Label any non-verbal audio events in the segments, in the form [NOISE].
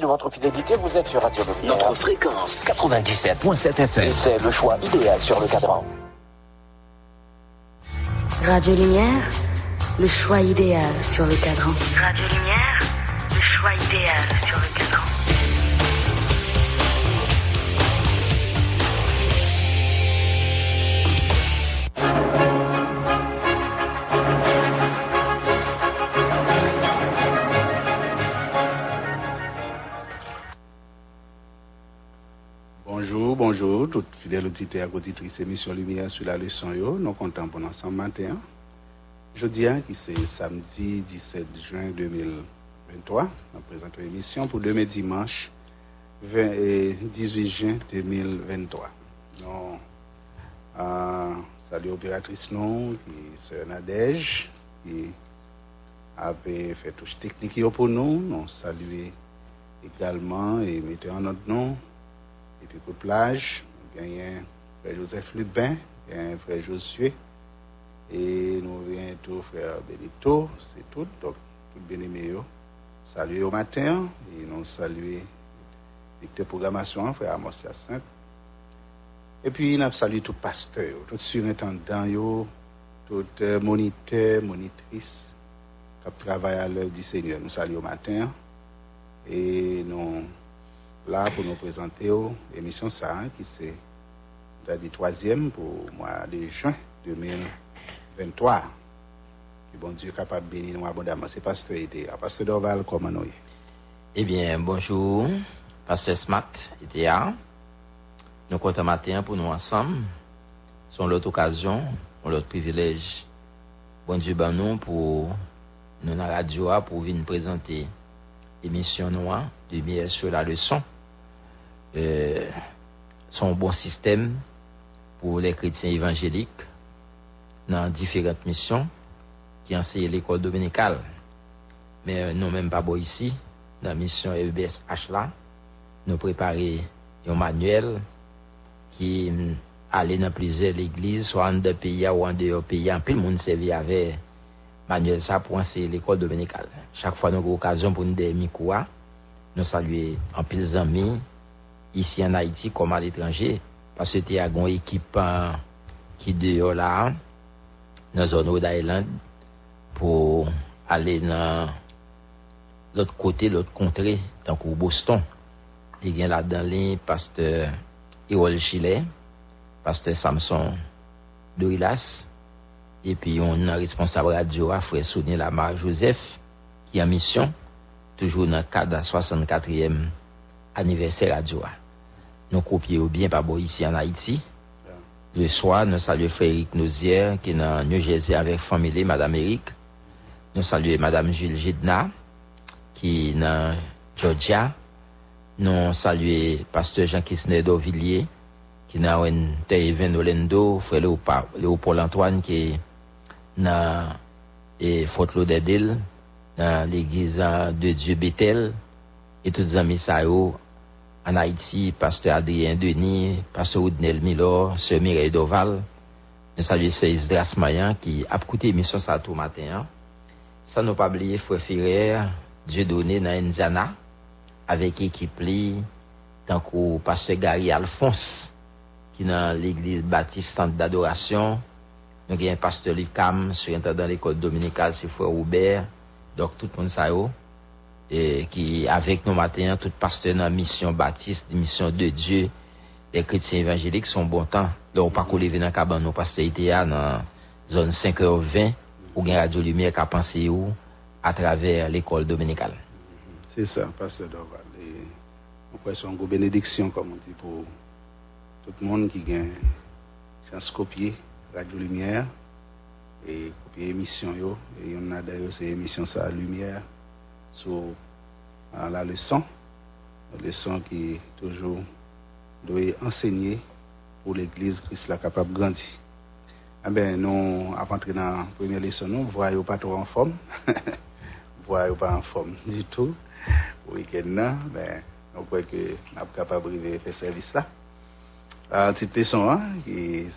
De votre fidélité. Vous êtes sur Radio Docteur. Notre fréquence 97.7 FM. C'est le choix idéal sur le cadran. Radio Lumière, le choix idéal sur le cadran. Radio Lumière, le choix idéal sur Bonjour, bonjour, tout fidèle auditeur et auditrice émission Lumière sur la leçon yo, nous comptons pour ensemble matin. Jeudi, qui c'est samedi 17 juin 2023, nous présentons l'émission pour demain dimanche 18 juin 2023. Nous euh, salut opératrice non, qui c'est Nadège, qui avait fait touche technique pour nous, nous saluons également et mettez en notre nom Pipico Plage, genyen frère Joseph Lubin, genyen frè Josué, e nou genyen tou frè Benito, c'est tout, donc, tout benime yo. Salue au matin, e nou salue dikte programasyon, frè Amos Yacint. E pi nap salue tout pasteur tout surintendant tout euh, moniteur, qui kap à l'œuvre du Seigneur. Nou salue au matin, e nou là pour nous présenter l'émission ça, hein, qui c'est la troisième pour mois de juin 2023. Que bon Dieu capable de bénir nous abondamment. C'est pasteur été. Pasteur Dorval, comment nous Eh bien, bonjour, pasteur Smart, ETA. Nous comptons matin pour nous ensemble. Sur l'autre occasion, l'autre privilège. Bon Dieu, ben nous pour nous la radio pour venir présenter l'émission noire bien sur la leçon. Euh, son bon système pour les chrétiens évangéliques dans différentes missions qui enseignent l'école dominicale. Mais euh, nous même pas bon ici, dans la mission EBSH là, nous préparer un manuel qui hum, allait dans plusieurs églises, soit en deux pays ou en dehors pays, en plus le monde servi avec manuel ça pour enseigner l'école dominicale. Chaque fois nous avons l'occasion pour nous des nous saluer en pile amis ici en Haïti comme à l'étranger, parce que tu as une équipe qui dehors là, dans la zone d'Island, pour aller dans l'autre côté, l'autre contrée, donc au Boston. Il y a là-dedans le pasteur Erol Chile, pasteur Samson Dorilas, et puis on a responsable radio à Frère Souni Lamar Joseph, qui est en mission, toujours dans le cadre de la 64e anniversaire radio. nous copions bien par ici en Haïti. Yeah. Le soir, nous saluons Frédéric Nozière qui est dans New Jersey avec famille, Madame Eric. Nous saluons Madame Jules Gidna qui est dans Georgia. Nous saluons Pasteur Jean Kisner d'Auvilliers qui est dans Even Olendo, Frère Léopold Antoine qui est dans Fort Lauderdale, dans l'église de Dieu Bethel et tous les amis ça en Haïti, pasteur Adrien Denis, pasteur Oudnel Milor, sœur Mireille Doval. Nous saluons sœur Isdras Mayan qui a écouté l'émission ça tout matin. Ça nous pas oublier frère Ferrer, Dieu donné dans Indiana, avec équipe li, tant que pasteur Gary Alphonse, qui est dans l'église baptiste centre d'adoration. Nous avons un pasteur Lucam, surintendant l'école dominicale, c'est frère Robert. Donc tout le monde ça eh, qui avec nous maintenant, tout pasteur dans la mission baptiste, mission de Dieu, les chrétiens évangéliques sont bon temps. Donc, pas qu'on dans la cabane, nos pasteurs étaient dans la zone 5h20, ou bien Radio Lumière qui a pensé où, à travers l'école dominicale. C'est ça, pasteur Dorval. Après, c'est une bénédiction, comme on dit, pour tout le monde qui gagne chance copier Radio Lumière et copier émission. Et on a d'ailleurs ces émissions, ça, Lumière. Sur la leçon, la leçon qui toujours doit enseigner pour l'Église Christ la capable de grandir. Eh bien, nous, avant d'entrer dans la première leçon, nous voyons pas trop en forme. [LAUGHS] voyons pas en forme du tout. Le week-end, ben, nous croyons que nous sommes capables de faire service là. La petite leçon, hein,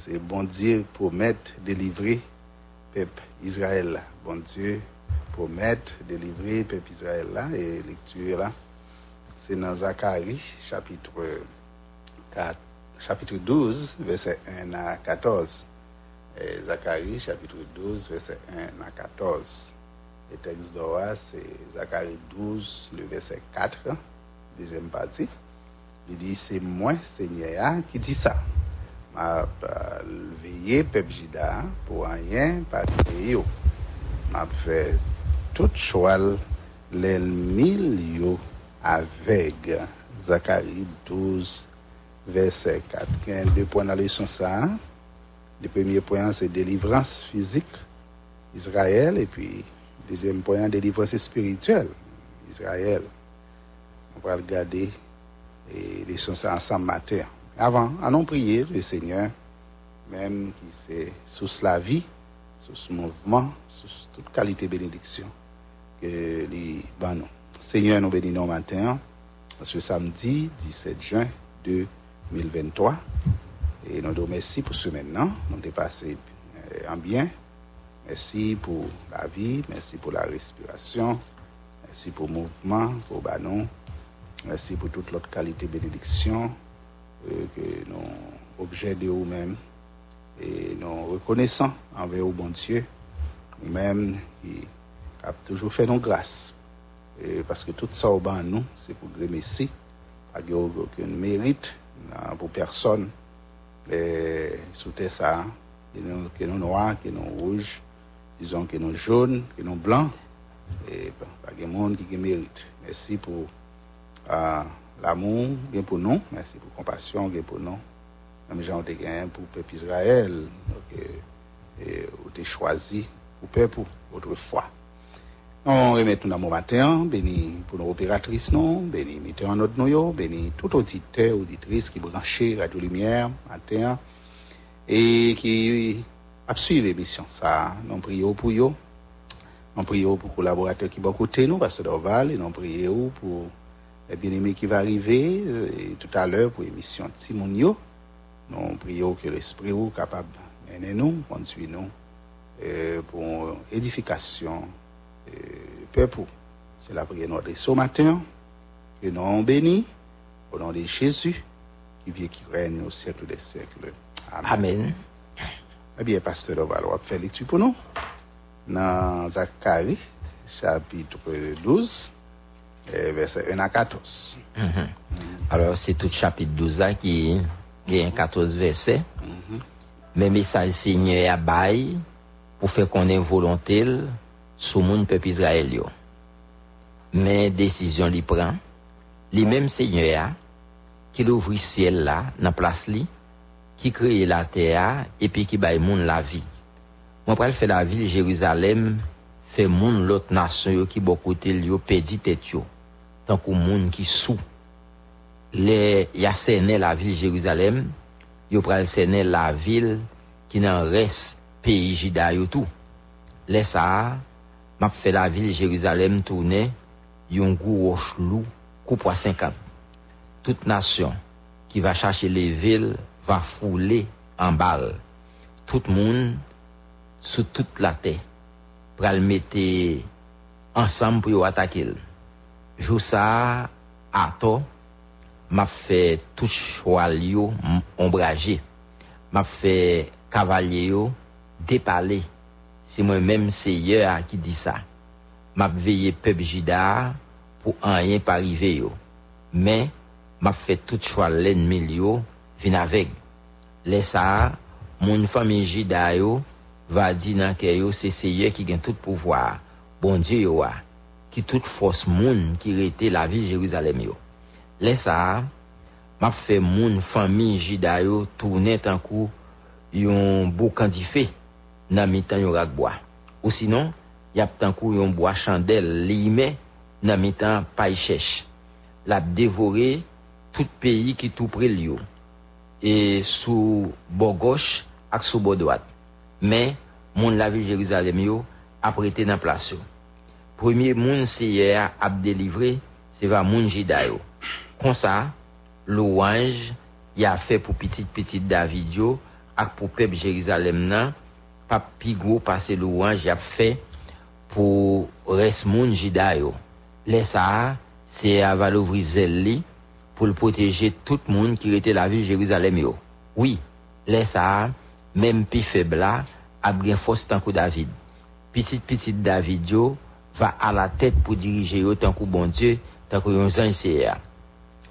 c'est bon Dieu promettre, délivrer peuple Israël. Bon Dieu promettre, délivrer peuple Israël là, et lecture là, c'est dans Zacharie, chapitre 4, chapitre 12, verset 1 à 14. Et Zacharie, chapitre 12, verset 1 à 14. Le texte d'Oa, c'est Zacharie 12, le verset 4, deuxième partie. Il dit, c'est moi, Seigneur, qui dit ça. M'a veillé, peuple Jida, pour rien, pas de m'a fait tout choix l'ennemi yo avec Zacharie 12 verset 4 il y a deux points dans la leçon ça le premier point c'est délivrance physique Israël et puis deuxième point délivrance spirituelle Israël. On va regarder les choses ensemble matin. Avant allons prier le Seigneur même qui c'est sous la vie sous ce mouvement sous toute qualité bénédiction les ben Seigneur, nous bénissons matin, ce samedi 17 juin 2023. Et nous disons merci pour ce maintenant. Nous avons passé euh, en bien. Merci pour la vie, merci pour la respiration, merci pour le mouvement, pour banon. Merci pour toute l'autre qualité bénédiction euh, que nous objets de vous-même et nous reconnaissons envers vous, bon Dieu, nous-mêmes qui a toujours fait nos grâces. Et parce que tout ça au bas nous, c'est pour remercier, pas qu'il aucun mérite pour personne. Et sous ça, que nous, que nous noirs, que nous rouges, disons que nous jaunes, que nous blancs, et pas de monde qui mérite. Merci pour euh, l'amour, bien pour nous, merci pour compassion, bien pour nous. Même gens ont gagné pour le peuple Israël, et, et, choisi pour le peuple autrefois. On remet tout dans mon matin, béni pour nos opératrices, non, béni mettez en noyau, béni tout auditeur, auditrice qui branché Radio Lumière, matin, et qui a suivi l'émission. Ça, nous prions pour eux. Nous prions pour les collaborateurs qui vont côté nous, Pasteur Dorval, et nous prions pour les bien-aimés qui vont arriver tout à l'heure pour l'émission Timonio. Nous prions que l'Esprit est capable de mener nous, conduire nous, euh, pour édification peuple. C'est la prière notre ce matin. Que nous avons béni au nom de Jésus qui vient, qui règne au siècle des siècles. Amen. Amen. Eh bien, pasteur Oval, on va faire l'étude pour nous. Dans Zacharie, chapitre 12, verset 1 à 14. Mm -hmm. Alors, c'est tout chapitre 12 là qui a 14 versets. Mm -hmm. Mais message Seigneur à bail pour faire qu'on ait volonté sou moun pep Israel yo. Men desisyon li pran, li menm senye ya, ki louvri siel la nan plas li, ki kreye la teya, epi ki bay moun la vi. Mwen pral fe la vil Jeruzalem, fe moun lot nasyon yo ki bokote li yo pedi tet yo, tankou moun ki sou. Le yasene la vil Jeruzalem, yo pral sene la vil ki nan res peyi jida yo tou. Le sa a, m'a fait la ville Jérusalem tourner yon gros roche loup coupe à 50 toute nation qui va chercher les villes va fouler en balle. Tout le monde sous toute la terre pour le mettre ensemble pour attaquer. Jour ça à toi m'a fait tout cheval yo ombragé. M'a fait cavalier Se mwen menm se ye a ki di sa. Map veye pep jida pou an yen parive yo. Men, map fe tout chwa len mil yo vin avek. Le sa, moun fami jida yo va di nan ke yo se se ye ki gen tout pouvoar. Bon di yo a, ki tout fos moun ki rete la vil Jeruzalem yo. Le sa, map fe moun fami jida yo tourne tankou yon bou kandife. nan mitan yon ragboa. Ou sinon, yap tankou yon boa chandel li ime nan mitan pay chèche. Lap devore tout peyi ki tou pre li yo. E sou bo goch ak sou bo doat. Men, moun lavi Jerizalem yo aprete nan plasyon. Premye moun seye ap delivre se va moun jida yo. Konsa, louanj ya fe pou pitit pitit David yo ak pou pep Jerizalem nan pas plus gros parce louange y a fait pour reste moun jida yo. Les ça, c'est à ouvrir zèle pour le protéger tout le monde qui était la ville Jérusalem yo. Oui, les ça, même plus faible là, a bien force tant que David. Petit petit David yo va à la tête pour diriger yo tant que bon Dieu, tant que yon ange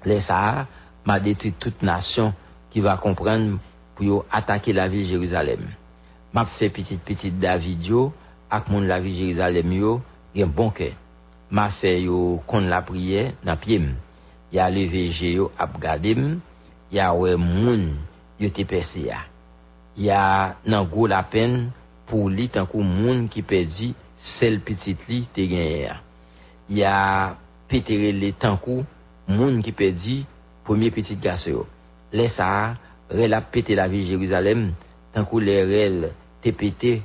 Les ça, m'a détruit toute nation qui va comprendre pour attaquer la ville Jérusalem map se pitit pitit David yo, ak moun la vi Jerizalem yo, gen bonke. Ma fe yo kon la priye na piem. Ya leveje yo ap gadem, ya we moun yo te pese ya. Ya nan go la pen pou li tankou moun ki pedi sel pitit li te genye ya. Ya petere li tankou moun ki pedi pwemye pitit gase yo. Le sa, rel ap pete la vi Jerizalem tankou le rel te pete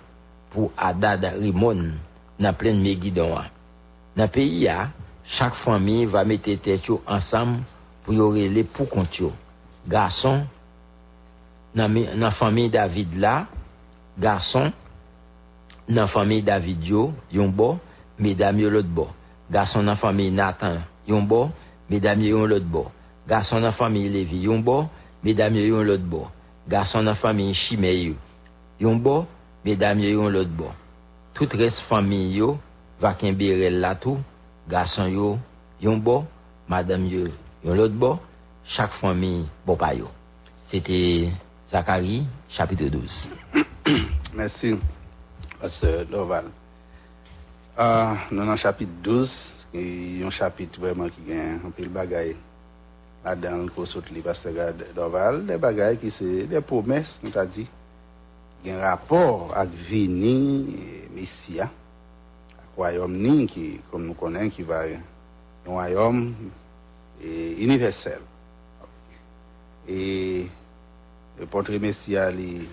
pou Adad Rimon nan plen Megidon an. Nan peyi ya, chak fami va mette tet yo ansam pou yo rele pou kont yo. Gason, nan, nan fami David la, gason, nan fami David yo, yon bo, medam yo lot bo. Gason nan fami Nathan, yon bo, medam yo yon lot bo. Gason nan fami Levi, yon bo, medam yo yon lot bo. Gason nan fami Shimei yo. Yon bo, mesdames yo yon l'autre bo. Tout reste famille yo, va kembirel là tout, garçon yo, yon bo, madame yo, yon l'autre bo, chaque famille, bon pa yo. C'était Zacharie, chapitre 12. [COUGHS] Merci, Pasteur Dorval. Euh, dans le chapitre 12, il y a un chapitre vraiment qui a un peu de bagaille là-dedans, sauter Pasteur Dorval, des bagailles qui sont des promesses, nous t'a dit, un rapport avec Vini, Messia, avec royaume qui, comme nous connaissons, qui va un royaume et universel. Et le portrait Messia, il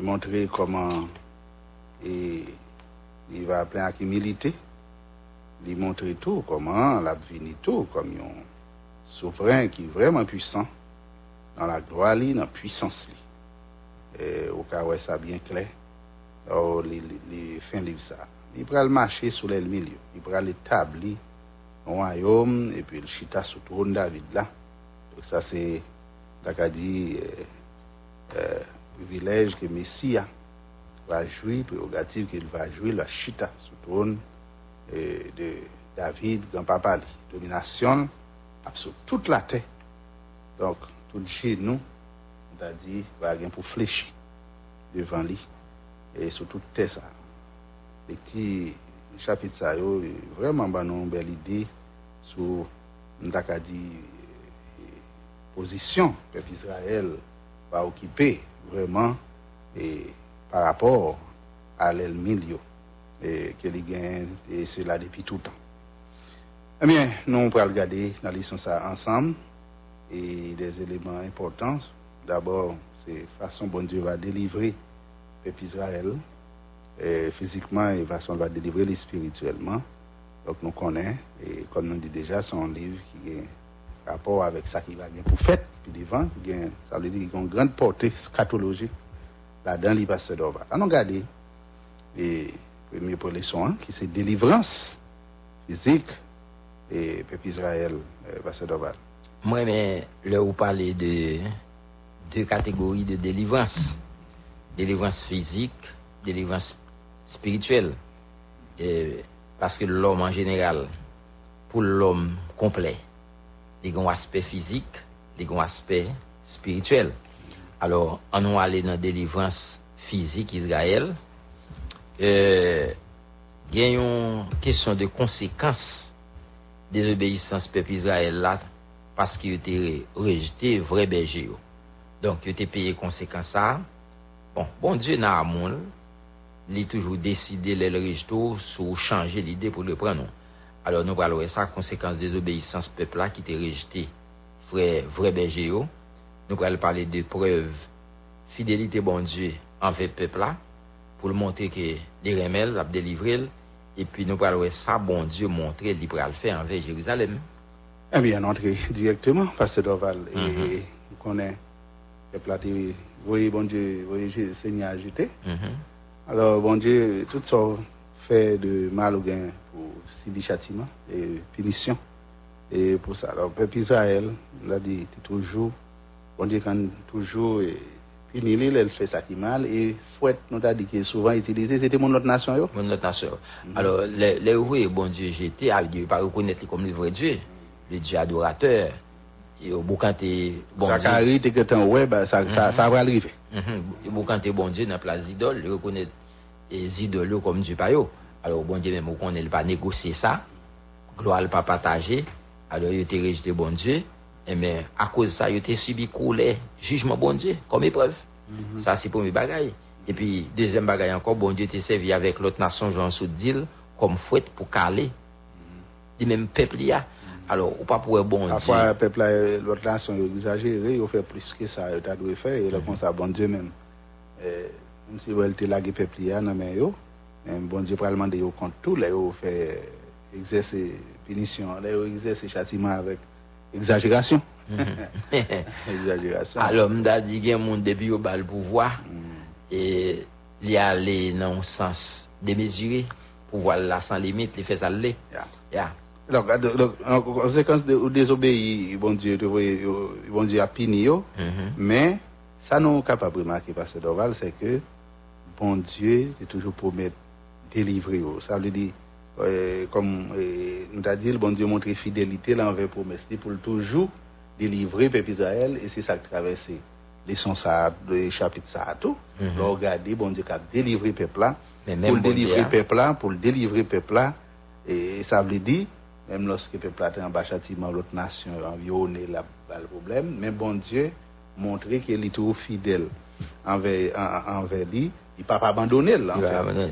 montrait comment et, il va plein avec humilité. Il montrait tout, comment la vie tout, comme un souverain qui est vraiment puissant dans la gloire, dans la puissance. Et au cas où ça bien clair, alors, les, les, les fins livre ça. Il pourra le marcher sur le milieu. Il pourra l'établir un royaume et puis le chita sous trône David là. Donc ça c'est, ça dit, euh, euh, privilège que Messia va jouir, prérogative qu'il va jouer, la chita sous trône euh, de David, grand-papa, domination sur toute la terre. Donc, tout chez rien pour fléchir devant lui et sur toute terre ça. Les petits chapitres ça, vraiment, bah, une belle idée sur, on a dit, position que Israël va occuper vraiment et par rapport à l'Elmilio et que les gagne et cela depuis tout le temps. Eh bien, nous on va regarder dans leçon ça ensemble et des éléments importants. D'abord, c'est façon bon Dieu va délivrer peuple Israël physiquement et façon va délivrer les spirituellement. Donc nous connaissons et comme nous dit déjà, c'est un livre qui est rapport avec ça qui va bien pour fait, puis devant, ça veut dire qu'il y a une grande portée scatologique là-dedans, il va se devoir. Alors, regardez, et premier pour les soins, qui c'est délivrance physique, et peuple Israël va se devoir. Moi, mais là, vous parlez de deux catégories de délivrance. Délivrance physique, délivrance spirituelle. Parce que l'homme en général, pour l'homme complet, il y a un aspect physique, il y a un aspect spirituel. Alors, on va aller dans la délivrance physique Israël. Euh, il y a une question de conséquences des obéissances peuple Israël là, parce qu'il était rejeté vrai berger. Donc, il était payé conséquences ça. Bon, bon Dieu n'a amour, il a toujours décidé de le rejeter, sur changer l'idée pour le prendre. Alors, nous allons ça, conséquence des obéissances peuple là qui était rejeté vrai, vrai berger. Nous allons parler de preuves fidélité bon Dieu envers le peuple pour le montrer que les remèdes délivré, et puis nous allons ça, bon Dieu montrer, il pourra le faire envers Jérusalem. Eh bien, entrer directement, Pasteur Doval, le peuple vous voyez, bon Dieu, le Seigneur agité. Alors, bon Dieu, tout ça fait de mal ou gain pour subir châtiment et punition. Et pour ça, alors, peuple Israël, il a dit toujours, bon Dieu, quand toujours, et, punir, elle fait ça qui mal, et fouette, nous a dit que souvent utilisé, c'était mon autre nation, yo. Mon autre nation. Mm -hmm. Alors, les, les oui, bon Dieu, j'étais, Dieu, pas reconnaître comme le vrai Dieu, le Dieu adorateur. Et au bout quand bon que t'en ouais, bah, ça, ça, ça va arriver. Au bout quand bon Dieu, dans la place d'idole, il reconnaît les idoles comme Dieu pas yo. Alors, bon Dieu, même, on ne pas négocier ça, gloire pas partager, alors il était rejeté bon Dieu, et mais à cause de ça, il était subi couler jugement bon Dieu comme épreuve. Mm -hmm. Ça, c'est pour mes bagailles. Et puis, deuxième bagaille encore, bon Dieu était servi avec l'autre nation, Jean Soudil, comme fouette pour caler. Mm -hmm. même peuple là. alo ou pa pou e bon di. Afwa pepla lot la son yo exagere, yo fe plis ke sa yo ta dwe fe, yo la kon sa bon di men. Mwen si wèl te lage pepli ya nan men yo, men bon di pralman de yo kontou, la yo fe exerse penisyon, la yo exerse chatiman avèk exagirasyon. exagirasyon. Alo mda di gen moun debi yo bal pouvoi, mm. e li ale nan sens demesure, pouvoi la san limit, li fe sal le. Ya. Yeah. Ya. Yeah. Donc, en conséquence de désobéir, bon Dieu, bon Dieu a puni yo, Mhm. mais ça nous capable de remarquer, Pasteur Dorval, c'est que bon Dieu est toujours promet délivrer. Ça veut dire, euh, comme euh, nous avons dit, le bon Dieu montre fidélité là envers promesse pour toujours délivrer le peuple Israël et c'est ça qui traverse les ça, le chapitre ça tout. Mhm. Donc, regardez, bon Dieu qui a délivré le peuple là, pour le délivrer le peuple là, pour le délivrer le peuple là, et ça veut dire, même lorsque le peuple était en bas châtiment, l'autre nation a la, pas le problème, mais bon Dieu montrer qu'il est toujours fidèle envers, en- envers lui, il ne peut pas abandonner là,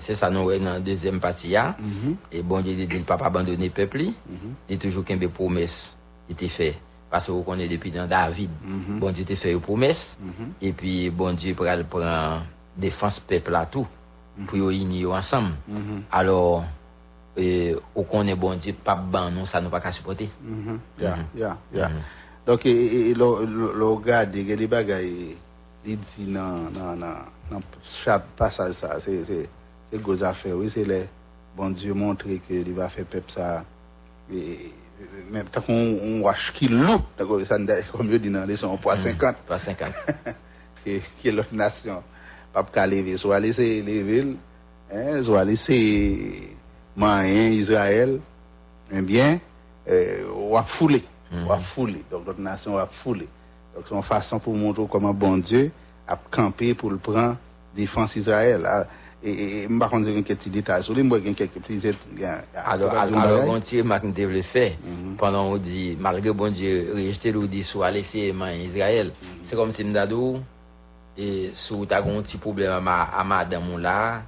C'est ça nou wè nan deuxième partie ya. Mhm. Et bon Dieu dit, il pas abandonner peuple li. Mhm. Il toujours qu'un promesse il était fait. Parce que vous connaissez depuis dans David. Mhm. Bon Dieu te fait une promesse. Mhm. Et puis bon Dieu pral prend défense peuple là tout. Pour yo unir ensemble. Alors, e, ou konen bondi pap ban nou sa nou pa ka supporte. Mm -hmm. Ya, yeah, ya, ya. Mm -hmm. Donke, e, e, lo gade, gade bagay, li di nan, nan, nan, nan chap pasal sa, se, se, se goz afe, oui, se le bondi yo montre ke li va fe pep sa, e, e men, tak on wach ki lou, tak ou san da, kom [LAUGHS] yo di nan, le son po a 50. Po a 50. Ki, ki lot nasyon, pap ka leve, sou a lese leve, eh, sou a lese... laisser moyen Israël, eh bien, euh, ou à fouler, Mhm. fouler, donc l'autre nation a fouler. Donc c'est une façon pour montrer comment bon Dieu a campé pour le prendre défense Israël. Ah, Et, m'pa konn dire quelques détails sur lui, moi, j'ai quelques petits. Alors, alors, bon Dieu, m'a le fait. Mhm. Pendant on dit, malgré bon Dieu, rejeté l'ou dit, soit laissé main Israël. C'est comme si et sous un petit problème à ma, à madame là,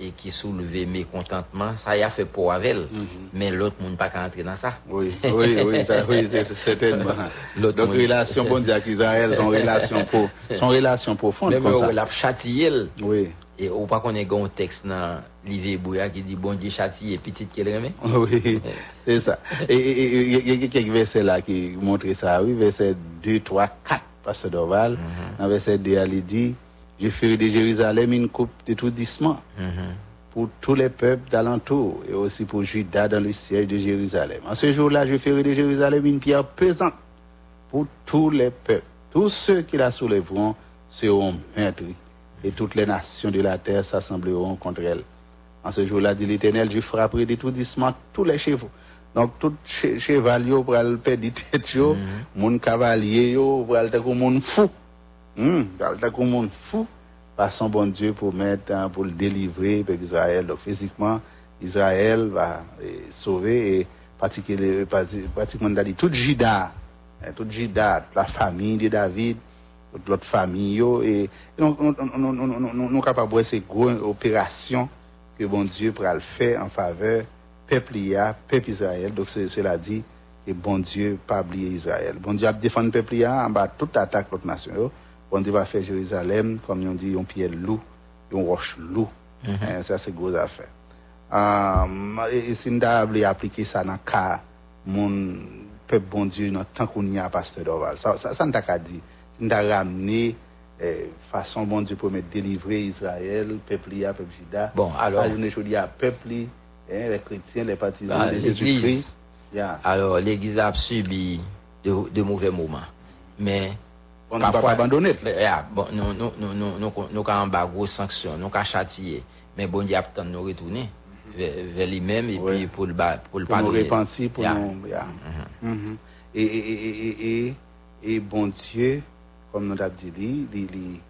et qui soulevait mécontentement, ça y a fait pour avec elle. Mhm. Mais l'autre monde pas qu'à entrer dans ça. Oui, oui, oui, ça, oui, [LAUGHS] c'est certainement. Donc, monde- relation, bon avec Israël, son relation, pour, [LAUGHS] son relation profonde, Même comme ça. l'a châtié elle. Oui. Et ou pas qu'on ait un texte dans Livé Bouya qui dit bon Dieu châtié petit qu'elle remet. [LAUGHS] Oui, c'est ça. Et il y a- quelques versets là qui montrent ça, oui, verset 2, 3, 4, Pasteur Dorval. Dans verset 2, il dit, je ferai de Jérusalem une coupe d'étourdissement Mhm. pour tous les peuples d'alentour et aussi pour Judas dans le siège de Jérusalem. En ce jour-là, je ferai de Jérusalem une pierre pesante pour tous les peuples. Tous ceux qui la soulèveront seront meurtris et toutes les nations de la terre s'assembleront contre elle. En ce jour-là, dit l'Éternel, je frapperai d'étourdissement tous les chevaux. Donc, tout che- cheval yo pour le perdre tête yo, mon cavalier pour le fou. Hum, pour le comme mon fou. Par son bon Dieu pour mettre, hein, le délivrer. Donc, physiquement, Israël va eh, sauver et pratiquement, a tout Juda, hein, tout toute la famille de David, toute l'autre famille, et, et nous nous capables de voir ces opérations que bon Dieu pourra faire en faveur peuple Ia, peuple Israël. Donc cela dit que bon Dieu pas oublier Israël. Bon Dieu a défendu le peuple Ia en bas toute attaque de l'autre nation. Bon Dieu va faire Jérusalem, comme on dit, on pierre loup, on roche loup. Hein, ça c'est grosse affaire. Um, et, si nous avons appliqué ça dans le cas, mon peuple bon Dieu, dans temps qu'on y a, pasteur Dorval, ça, ça, ça nous a dit. Si nous avons ramené, eh, façon bon Dieu pour me délivrer Israël, peuple Ia, peuple Juda. Bon, alors- Pas une chose, il y a peuple, hein, les chrétiens, les partisans Ah, de. Jésus-Christ. Yeah. Alors, l'Église a subi de, de mauvais moments. Mais, On ne va pas abandonner. Yeah, eh, bon, Nous avons une grosse sanction, nous avons châtié. Mais bon Dieu attend nous retourner vers lui-même et ouais. puis pour le Pour nous repentir, pour yeah. nous. Mm-hmm. Mm-hmm. Et, et, et, et, et, et bon Dieu, comme nous l'avons dit, il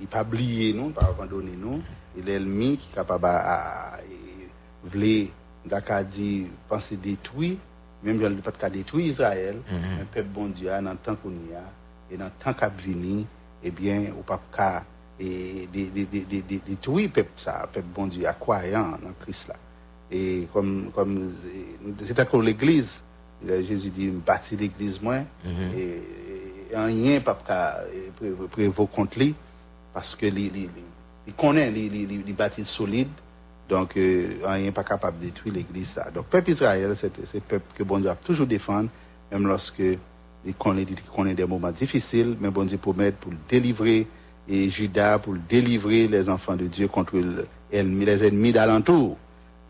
il pas oublié nous, pas abandonné nous. Il est l'ennemi qui est capable à vouloir, d'accord, penser détruire, même si il ne pas détruire Israël, mm-hmm. mais peuple bon Dieu, en tant qu'on y a. et dans le temps qu'a venir, eh bien, au pas qu'à détruire peuple ça, peuple bon Dieu, à croyant dans Christ là. Et comme, comme c'est encore l'église, euh, Jésus dit, bâtir l'église moins, Mhm. et, rien pas qu'à pré- prévaut contre lui, parce que il, connaît, il, il, il, il bâtit solide, donc euh, rien pas capable de détruire l'église ça. Donc peuple Israël, c'est c'est peuple que bon Dieu a toujours défendre, même lorsque connaît, il connaît des moments difficiles, mais bon Dieu promet pour le délivrer et Judas pour le délivrer les enfants de Dieu contre les ennemis d'alentour.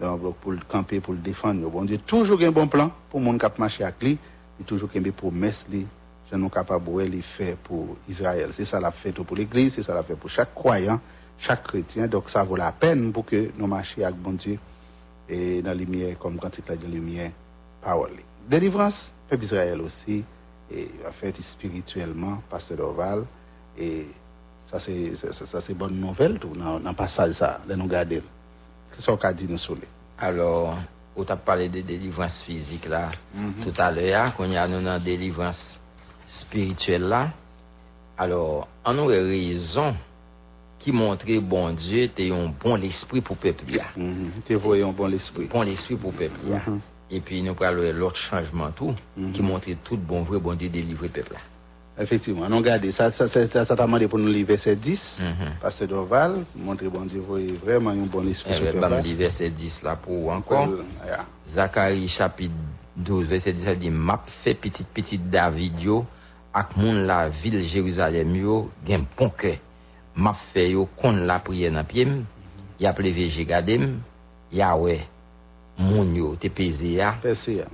Donc, pour le camper, pour le défendre. Bon Dieu, toujours un bon plan pour le monde qui a marché avec lui, et toujours des promesses, lui, je nous capable de faire pour Israël. C'est ça la fait pour l'Église, c'est ça la fait pour chaque croyant, chaque chrétien. Donc, ça vaut la peine pour que nous marchions avec bon Dieu et dans la lumière, comme quand il a dit lumière, parole. Délivrance, peuple Israël aussi, et va faire spirituellement, pasteur Orval, et ça c'est ça, c'est bonne nouvelle tout dans dans passage ça, de nous garder. Qu'est-ce qu'on a dit nous sur? Alors, on t'a parlé de délivrance physique là, tout à l'heure, qu'on y a nous dans délivrance spirituelle là. Alors, on a raison qui montrait bon Dieu, t'es un bon l'esprit pour peuple là. Tu voyons bon l'esprit. Bon l'esprit pour peuple là. Mhm. Et puis nous parlons de l'autre changement tout, mm -hmm. qui montrait tout bon vrai bon Dieu délivrer le peuple. Effectivement, nous regardons, ça, ça, ça, ça t'a demandé pour nous lire verset 10, parce mhm. Pasteur Dorval, montrer bon Dieu, vraiment un bon esprit. Eh bien, bah, verset 10 là pour encore. Yeah. Zacharie chapitre 12, verset 10, ça dit, M'a fait petit petit David yo, ak moun la ville Jérusalem yo, gen bon cœur. Map fait yo, kon la prière dans pied, y a plevé Jégadem, Yahweh. moun yo te peze ya,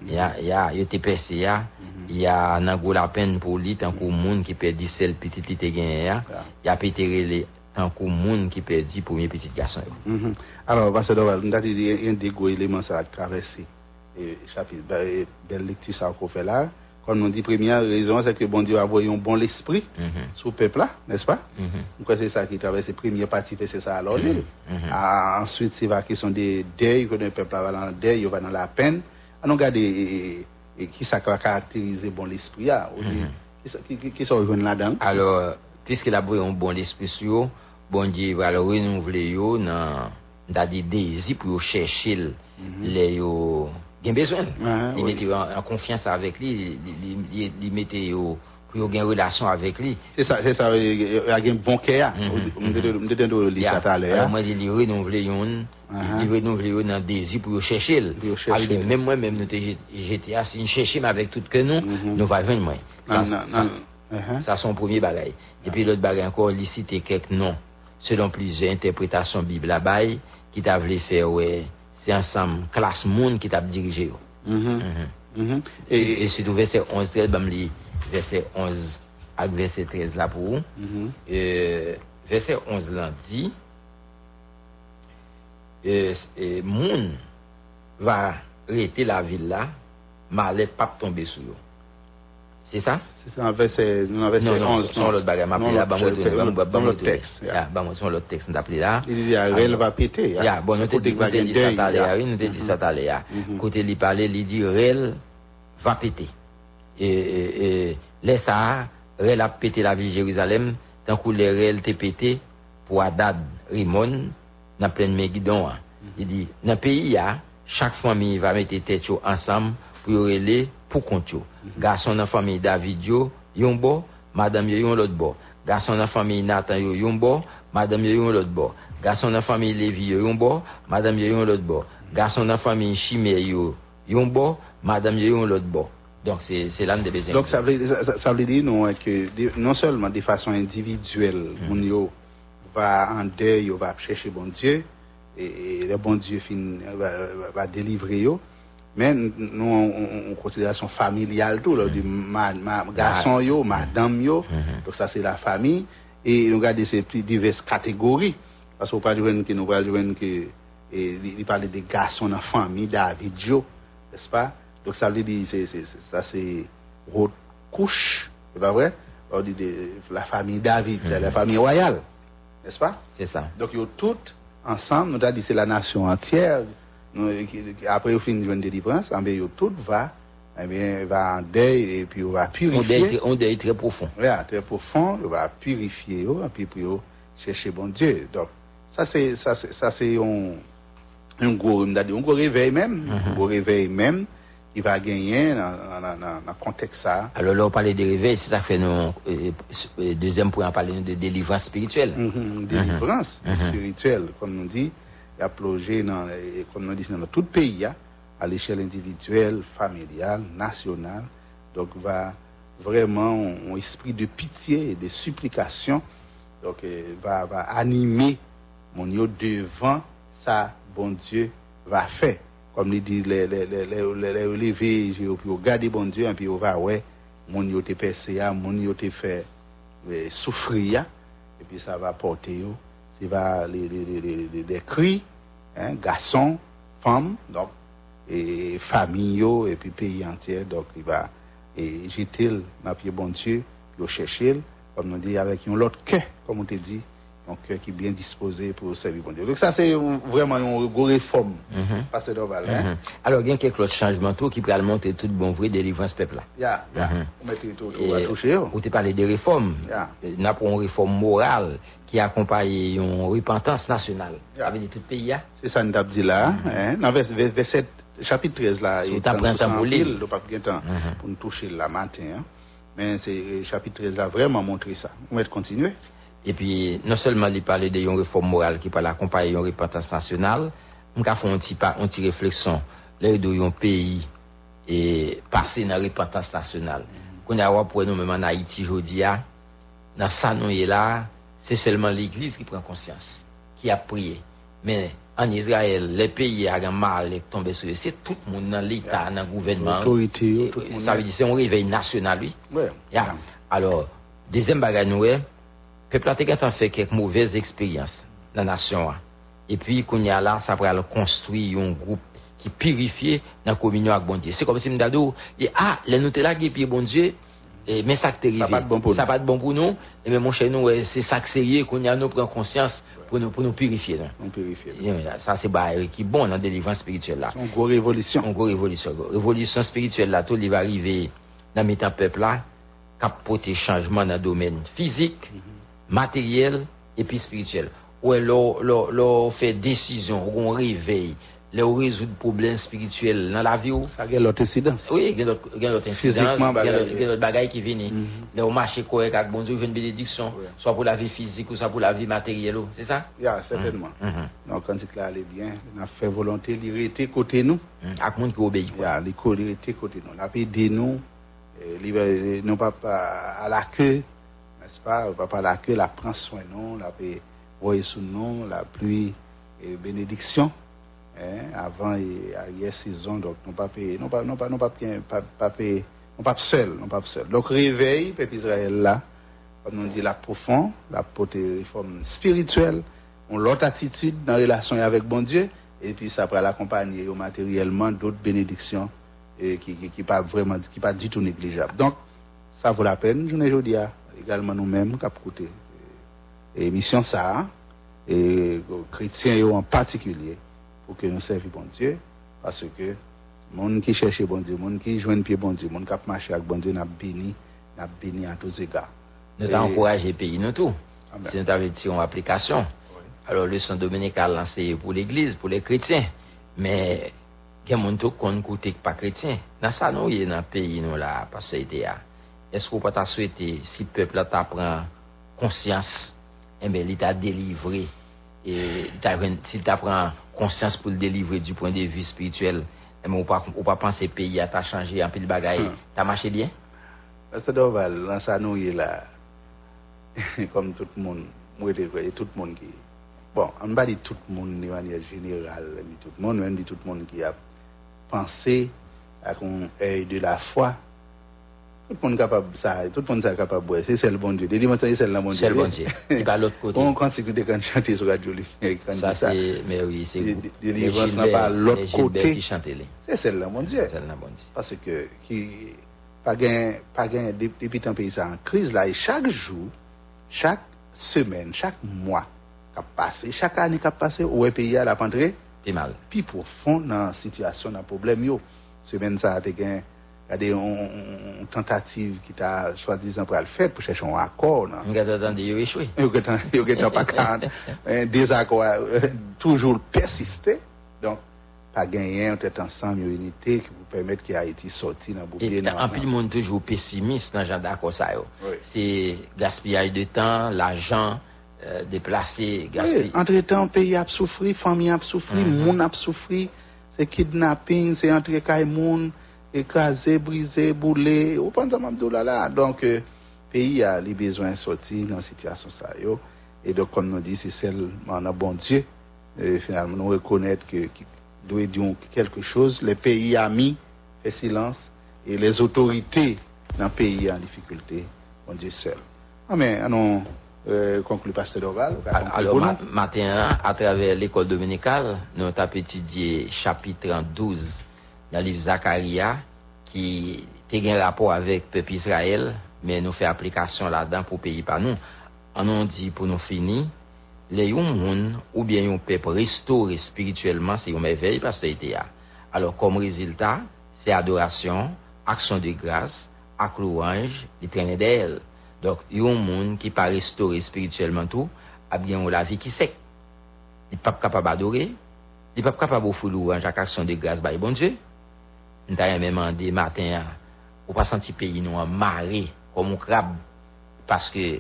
ya, ya, yo te pese ya, mm -hmm. ya nan go la pen pou li tankou moun ki pedi sel pitit li te gen ya, yeah. ya petere li tankou moun ki pedi pounye pitit gason yo. Mm -hmm. Alors, Basse Doval, mdati di yon de go eleman sa travesi, e, chapit, bel lektu sa wakou fe la, Kon nou di premye rezon, se ke bon Diyo avoyon bon l'esprit mm -hmm. sou pepla, nes pa? Mm -hmm. Mwen kwa se sa ki travese premye pati fe se sa alon li. Answit se va kesyon de dey, kon de pepla va lan dey, yo va nan la pen. Anon gade e, e, ki sa ka karakterize bon l'esprit ya. Ou di, ki sa yon la dan? Alors, piske la voyon bon l'esprit yo, bon Diyo va lo renouvle yo nan da di dezi pou yo chèchil le yo... gen besoin. Ah, il oui. mettait en, en confiance avec lui, il, il, il, il mettait yo pour yo gen relation avec lui. C'est ça, c'est ça, il y a un bon cœur. Mhm, On me donne le lire Yeah. ça tout à l'heure. Alors, moi, il lui renouveler yon, Uh-huh. il renouveler yo dans désir pour yo chercher. le. Pour yo chercher. Alors, même moi, même nous j'étais assis, nous chercher, mais avec tout que nous, nous va Non, non, non. Uh-huh. ça, son premier bagage. Et puis l'autre bagage encore, il cite quelques noms, selon plusieurs interprétations Bible la bail, qui t'a faire, ouais, c'est ensemble classe monde qui t'a dirigé yo. Et, c'est tout verset 11 13 bam li verset 11 avec verset 13 là pour vous. Mm -hmm. euh, verset 11 là dit euh, euh, moun va rester la ville là, mais pas tomber sur eux. C'est ça? C'est ça, verset, non, verset non, non, 11. son l'autre bagage, là, dans le texte. Son l'autre texte, nous appelé là. Il dit, elle va péter. Ya, bon, nous te dit, ça tout à l'heure, nous dit ça tout à l'heure. Côté lui parler, il dit, Rel va péter. Et, laisse ça, Rel a pété la ville de Jérusalem, tant que les Rel te pété pour Adad, Rimon, dans Megidon. hein. Il dit, dans le pays, ya, chaque famille va mettre tête ensemble pour relais pour compte yo. Garçon dans la famille David yo, yon bo, madame yo yon l'autre bo. Garçon dans la famille Nathan yo yon bo, madame yo yon l'autre bo. Garçon dans la famille Lévi yo yon bo, madame yo yon l'autre bo. Garçon dans la famille Chimé yo yon bo, madame yo yon l'autre bo. Donc c'est l'âme de besoin. Donc, ça veut, ça, ça veut dire non, que de- non seulement de façon individuelle, mon yo va en deuil, yo va chercher bon Dieu, et, et le bon Dieu fin, va délivrer yo, mais nous, en considération familiale, tout, là, du ma, ma, garçon yo, madame yo, Mhm. donc ça c'est la famille, et nous regardons ces plus diverses catégories, parce qu'on parle que que, des garçons dans la famille, David yo, n'est-ce pas? Donc ça veut dire, c'est, c'est, c'est haute couche, c'est pas vrai? On dit de, la famille David, la famille royale, n'est-ce pas? C'est ça. Donc ils toutes ensemble, nous avons dit c'est la nation entière, après au fin de délivrance, toutes va, eh bien, va en deuil et puis on va On purifier. on deuil très profond. Ouais, très profond, on va purifier, yo, et puis pour yo chercher bon Dieu. Donc, ça c'est, un, un gros, on un gros réveil même, un gros réveil même, qui va gagner dans, le contexte ça. Alors là, on parlait de réveil, c'est ça que fait nous, euh, euh, deuxième point, on parlait de délivrance spirituelle. Mhm, délivrance Mhm. spirituelle, comme nous dit, a plongé dans, comme nous dit, dans tout pays, hein, à l'échelle individuelle, familiale, nationale, donc vraiment un esprit de pitié et de supplication, donc euh, va, animer mon yo devant ça, bon Dieu va faire. Comme il dit, les, j'ai puis regarder bon Dieu, et puis on va, ouais, mon yo te mon te fait euh, souffrir, et puis ça va porter c'est va les, les, les, les, cris, hein, garçons, femmes, donc, et famille, et puis pays entier, donc il va et jeter dans pied bon Dieu, le chercher, comme on dit, avec un autre cœur, comme on te dit, un cœur qui est bien disposé pour servir Dieu. Donc ça, c'est un- vraiment une grosse réforme, Mhm. Pasteur Dorval, hein. Mhm. Alors, il y a quelques autres changements tout qui pourraient monter tout bon vrai délivrance peuple là. Ya, ya, Mhm. on tu parlé de réformes. Yeah. Nous avons une réforme morale qui accompagne une repentance nationale. Yeah. Dire tout pays. C'est ça, nous avons dit là, hein, dans vers- vers- verset, chapitre 13 là, il vous t'apprends dans temps pour 60 lire. pile, nous pas bien temps Mhm. pour nous toucher là matin, hein. Mais c'est euh, chapitre 13 là, vraiment montrer ça. On va continuer. Et puis, non seulement il parle de une réforme morale qui parle accompagner une repentance nationale, on a fait un petit, pas- une petite réflexion. Là, de un pays et passer dans la repentance nationale. Qu'on a pour nous, même en Haïti, aujourd'hui, dans ça, nous est là, c'est seulement l'église qui prend conscience, qui a prié. Mais en Israël, les pays a mal tombé sur eux. C'est tout le monde dans l'État, dans le gouvernement. Ça veut dire c'est un réveil national. Ouais. Ya. Alors, deuxième bagage nous est, peuple a fait quelques mauvaises expériences dans la nation. hein. Et puis, qu'on y a là, ça va construire un groupe qui purifie dans la communion avec bon Dieu. C'est comme si m'dadou, dit, ah, les nous là, qui bon Dieu, et, mais ça qui arrivé. pas de bon pour Ça nous. pas de bon pour nous. Et mais mon cher, nous, c'est ça que c'est qu'on y a nous prend conscience pour nous, pour nous purifier. non. On purifie. Et, euh, Ça, c'est bah, qui est bon dans la délivrance spirituelle là Une grosse révolution. une grosse révolution. Révolution spirituelle là, tout va arriver dans le peuple là, qui porter changement dans le domaine physique, matériel et puis spirituel. Ou là, fait décision, on réveil, là, on résout des problèmes spirituels dans la vie. ou? Ça a l'autre incidence. Oui, il y a il y incidences, Physiquement, il y a bagaille. d'autres- il y a d'autres bagailles qui viennent. Là, on marche correct avec bon Dieu, il y a une bénédiction, soit pour la vie physique ou soit pour la vie matérielle. C'est ça? Ya, certainement. Mhm. Donc, quand c'est là, allait bien, on a fait volonté, il était côté nous. Mhm. Avec le monde qui obéit. colis étaient côté nous. On a aidé nous, pas pas à la queue, n'est-ce pas? Pas à la queue, la prend soin nous, la paix, voyez sous nous, la pluie et bénédiction. Hein, avant et arrière saison, donc non pas payé, non pas, non pas, non pas, pas, pas payé, non pas seul, non pas seul. Donc réveil, peuple Israël là, comme on dit, la profond, la portée réforme spirituelle, on l'autre attitude dans la relation avec bon Dieu, et puis ça va l'accompagner matériellement d'autres bénédictions et qui qui, qui pas vraiment qui pas du tout négligeable. Donc ça vaut la peine. Je ne dis également nous-mêmes qui écouter et émission ça et aux chrétiens en particulier pour que nous servions bon Dieu parce que monde qui cherche bon Dieu, monde qui joint pied bon Dieu, monde qui marche avec bon Dieu n'a béni, n'a béni à tous égards. Nous Et- avons encouragé le pays, nous tout. Si nous avons en application. Alors, le son dominical lancé pour l'église, pour les chrétiens. Mais, il y a des gens qui ne côté pas chrétien. Dans ça, nous, il y a pays, nous, là, parce que ah, est-ce qu'on peut souhaiter, si le peuple là, prend conscience, eh bien, il t'a délivré. Et t'as- si tu prend conscience pour le délivrer du point de vue spirituel, eh bien, on ne peut pas penser que le pays a t'a changé un peu de bagaille. Hmm. T'as marché bien? Parce que Dorval, dans sa nous, il est là, [LAUGHS] comme tout le monde, moi, et tout le monde qui. Bon, on ne pas dire tout le monde de manière générale, mais tout le monde, même dit tout le monde qui a pensé avec un œil de la foi. Tout le monde capable ça, tout le monde est capable de c'est celle bon Dieu. Des dimensions, c'est la bon Dieu. C'est bon Dieu. Et pas l'autre côté. On quand de quand chanter sur radio Ça c'est mais oui, c'est des dimensions pas l'autre côté qui chanter. C'est celle là mon Dieu. Celle la bon Dieu. Parce que qui pas gain pas gain depuis un pays ça en crise là et chaque jour, chaque semaine, chaque mois qui passe, chaque année qui passe, où est pays à la rentrée, c'est mal. Puis profond dans situation dans problème yo. Semaine ça a été il y a une tentative qui t'a, soi-disant, pour le faire, pour chercher un accord, non? Nous avons entendu il a échoué. Yo yo getan pas quand un [LAUGHS] désaccord toujours persister. Donc, pas gagner, on est ensemble, une unité qui vous permettre que Haïti sorti dans le Et en plus, le monde toujours pessimiste dans le genre d'accord yo. Oui. C'est gaspillage de temps, l'argent euh, déplacé, Oui, gaspillage. entre-temps, pays a souffri, famille a souffri, Mhm. monde a souffri, c'est kidnapping, c'est entre kay moun, écrasé, brisé, boulé. Ou pendant Mamdou là là. Donc, euh, pays a les besoins sortis dans la situation ça. yo. Et donc, comme nous dit, c'est seulement un bon Dieu. Finalement, nous reconnaître que, que doit dire quelque chose. Les pays amis fait silence. Et les autorités dans le pays en difficulté, bon Dieu seul. Amen. Allons euh, conclure Pasteur Doval. Alors, ma- matin, à travers l'école dominicale, nous avons étudié chapitre 12 dans le livre Zacharia, qui a un rapport avec le peuple Israël, mais nous fait application là-dedans pour pays par nous. On nous dit pour nous finir, les moun ou bien yon peuple restauré spirituellement, c'est une merveille parce que. Alors, comme résultat, c'est adoration, action de grâce, ak louange, traîner d'elle. Donc, yon moun qui pas restauré spirituellement tout, a bien la vie qui sec. Il pas capable d'adorer, il pas capable d'offrir louange ak action de grâce, bah, bon Dieu. Nous t'avons même demandé matin, ou pas senti pays nous en marée, comme un crabe, parce que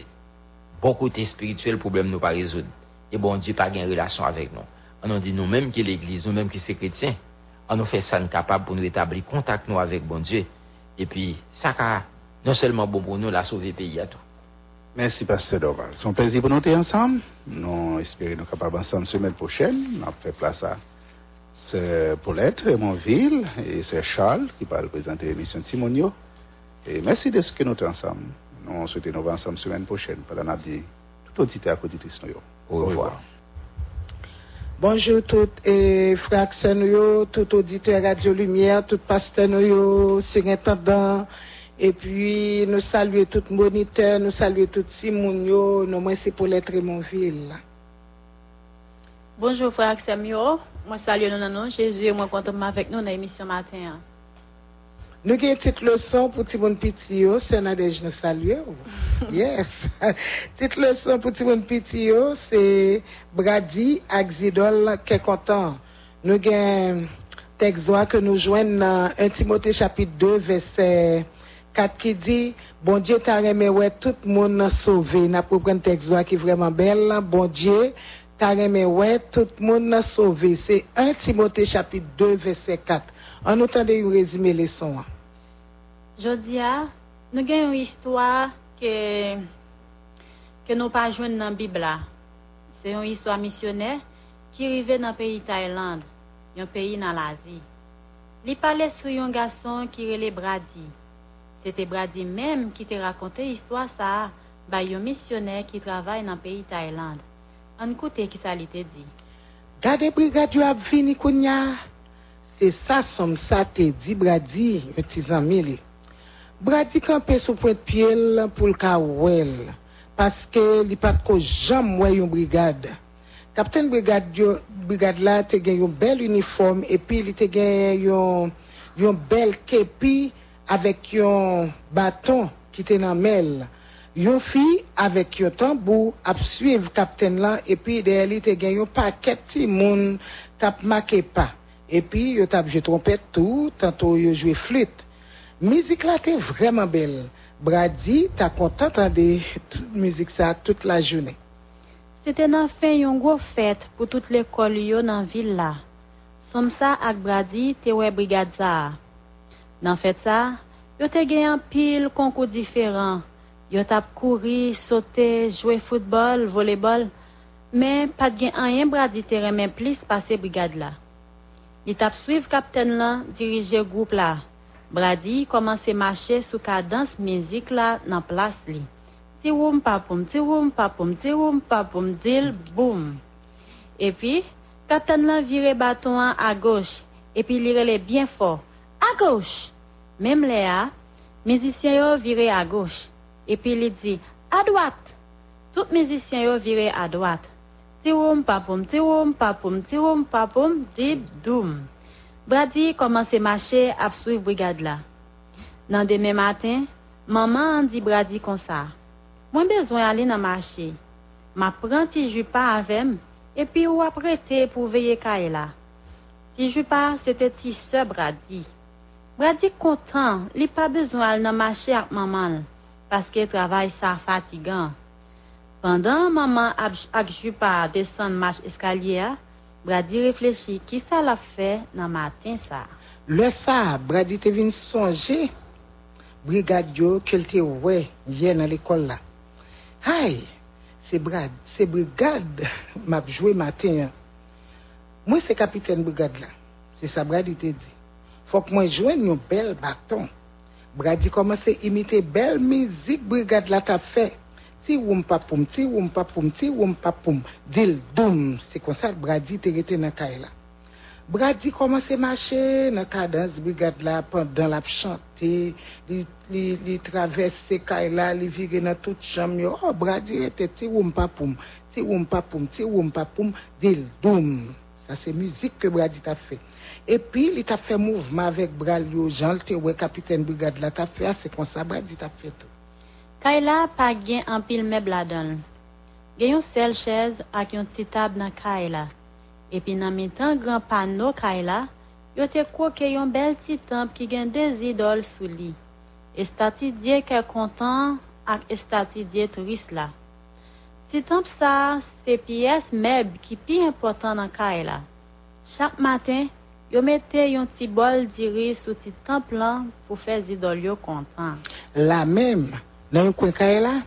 bon côté spirituel, problème nous pas résoudre. Et bon Dieu pas gain relation avec nous. On dit nous-mêmes qui l'église, nous-mêmes qui c'est chrétiens, on nous fait ça pour nous établir contact nous avec bon Dieu. Et puis, ça non seulement bon pour nous, la sauver pays à tout. Merci, Pasteur Doval. C'est un plaisir pour nous ensemble. Nous espérons nous capables ensemble semaine prochaine. Avons fait place à Sœur Paulette, Raymondville, et Sœur Charles, qui va représenter l'émission Timonio. Et merci de ce que nous sommes ensemble. Nous souhaitons nous voir ensemble semaine prochaine. Pendant la tout auditeur et auditrice. Au revoir. Bonjour toutes et frères tout auditeur Radio Lumière, tout pasteur nous yo, surintendant, et puis nous saluons tout moniteur, nous saluons tout Simon yo, nous moi c'est pour l'être Raymondville. Bonjour frère Samuel, moi salue nous nom Jésus et moi content avec nous dans l'émission matin. Nous avons une petite leçon pour Timon Piti yo, c'est Nadège nous salue. [LAUGHS] Yes. [LAUGHS] petite leçon pour Timon Piti yo, c'est Brady Axidol qui est content. Nous avons un texte que nous joignons dans 1 Timothée chapitre 2 verset 4 qui dit Bon Dieu t'a remis ouais tout le monde sauvé. N'a pas un texte qui est vraiment belle. Bon Dieu ta reme wè, tout moun nan sove. Se 1 Timote chapit 2 verset 4. An nou tande yon rezime leson an. Jodia, nou gen yon histwa ke, ke nou pa jwen nan Bibla. Se yon histwa misyonè ki rive nan peyi Thaïland, yon peyi nan l'Azi. Li pale sou yon gason ki rele Brady. Se te Brady menm ki te rakonte histwa sa ba yon misyonè ki travay nan peyi Thaïland. On écoute qui ça lui te dit. Gade brigade yo ap vini kounya. C'est ça som ça te dit Brady, un petit ami li. Brady campé sous point de pied là, pour le ka wel. Parce que li pas ko jam wè yon brigade. Capitaine brigade yo, brigade là te gen yon bel uniforme et puis li te gen yon yon bel képi avec yon bâton qui te nan mel. Yon fi avek yo tanbou ap suiv kapten lan epi de elite gen yo paket ti moun tap make pa. Epi yo tap je trompet tou, tanto yo jwe flit. Mizik la te vreman bel. Brady ta kontant an de mizik sa tout la jounen. Sete nan fe yon gwo fet pou tout l'ekol yo nan vil la. Som sa ak Brady te we brigad za. Nan fet sa, yo te gen an pil konkou diferan. Yo tap kouri, sote, jwe foutbol, voleybol, men pat gen anyen bradi teren men plis pase brigade la. Li tap suiv kapten lan dirije group la. Bradi komanse mache sou kadans mizik la nan plas li. Ti woum papoum, ti woum papoum, ti woum papoum, dil boum. Epi, kapten lan vire baton an a goch, epi li rele bien for. A goch! Mem le a, mizisyen yo vire a goch. epi li di, a dwat. Tout mizisyen yo vire a dwat. Tiwoum papoum, tiwoum papoum, tiwoum papoum, dib doum. Brady komanse mache ap suiv brigade la. Nan deme matin, maman an di Brady kon sa. Mwen bezwen ale nan mache. Ma pran ti jupa avem, epi ou ap rete pou veye kae la. Ti jupa, sete ti se Brady. Brady kontan, li pa bezwen ale nan mache ak maman l. paske travay sa fatigan. Pendan maman ak jupa desan mach eskalye, Brady reflechi ki sa la fe nan matin sa. Le sa, Brady te vin sonje, brigadyo kelte we vyen nan l'ekol la. Hay, se brad, se brigad [LAUGHS] map jwe matin an. Mwen se kapiten brigad la, se sa Brady te di. Fok mwen jwen yon bel baton. Brady komanse imite bel mizik brigade la tap fe. Ti woum papoum, ti woum papoum, ti woum papoum. Dil doum, se konsal Brady te rete nan kay la. Brady komanse mache nan kadans brigade la pandan la chante. Li, li, li travesse kay la, li vire nan tout cham yo. Oh, Brady rete ti woum papoum, ti woum papoum, ti woum papoum. Dil doum. Sa se mizik ke Brady tap fe. epi li tap fè mouvman vek bral yo jan lte wè kapiten brigade la tap fè a se kon sa bradi tap fè tou. Kaila pa gen anpil meb la don. Gen yon sel chèz ak yon titab nan Kaila. Epi nan mitan gran pano Kaila, yo te kouke yon bel titamp ki gen dez idol sou li. Estati diye ke kontan ak estati diye turis la. Titamp sa se piyes meb ki pi important nan Kaila. Chak matin, Yo mette yon ti bol diri sou ti temp lan pou fe zidol yo. La mem, nan yon kwen kaye la,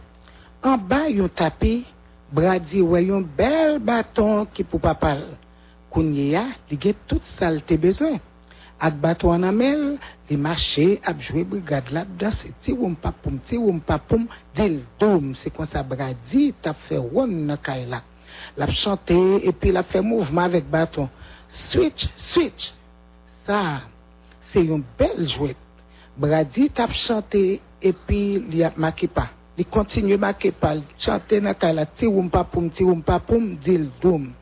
an ba yon tapi, Brady wè yon bel baton ki pou papal. Kounye ya, li ge tout sal te bezwen. Ak baton an amel, li mache ap jwe brigade la danse ti woum papoum, ti woum papoum, dil doum. Se kon sa Brady tap fe won nan kaye la. Lap chante, epi lap fe mouvman vek baton. Switch, switch. Ça, c'est une belle jouette. Brady tap chanté et puis il a marqué pas. Il continue marqué pas. Chanter dans la ti woum pa poum, ti woum pa poum, dil doum.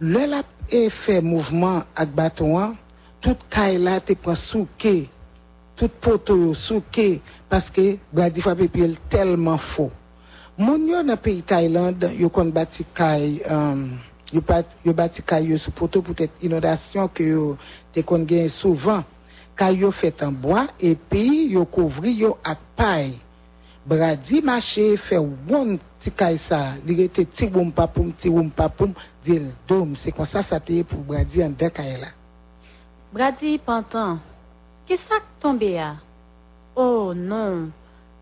Le la e fait mouvement ak baton tout kaila te prend souke, tout poto yo souke, parce que Brady frappe puis tellement faux. Moun yo dans pays Thaïlande, yo kon bati kay, um, yo bati kayo sou poto pou tèt inodasyon ke yo te kon gen souvan. Kayo fet an boa, epi yo kouvri yo ak pay. Bradi mache fe woun ti kay sa, li rete ti woum papoum, ti woum papoum, dil dom. Se kon sa sa teye pou Bradi an de kay la. Bradi pantan, ki sak tombe ya? Oh non,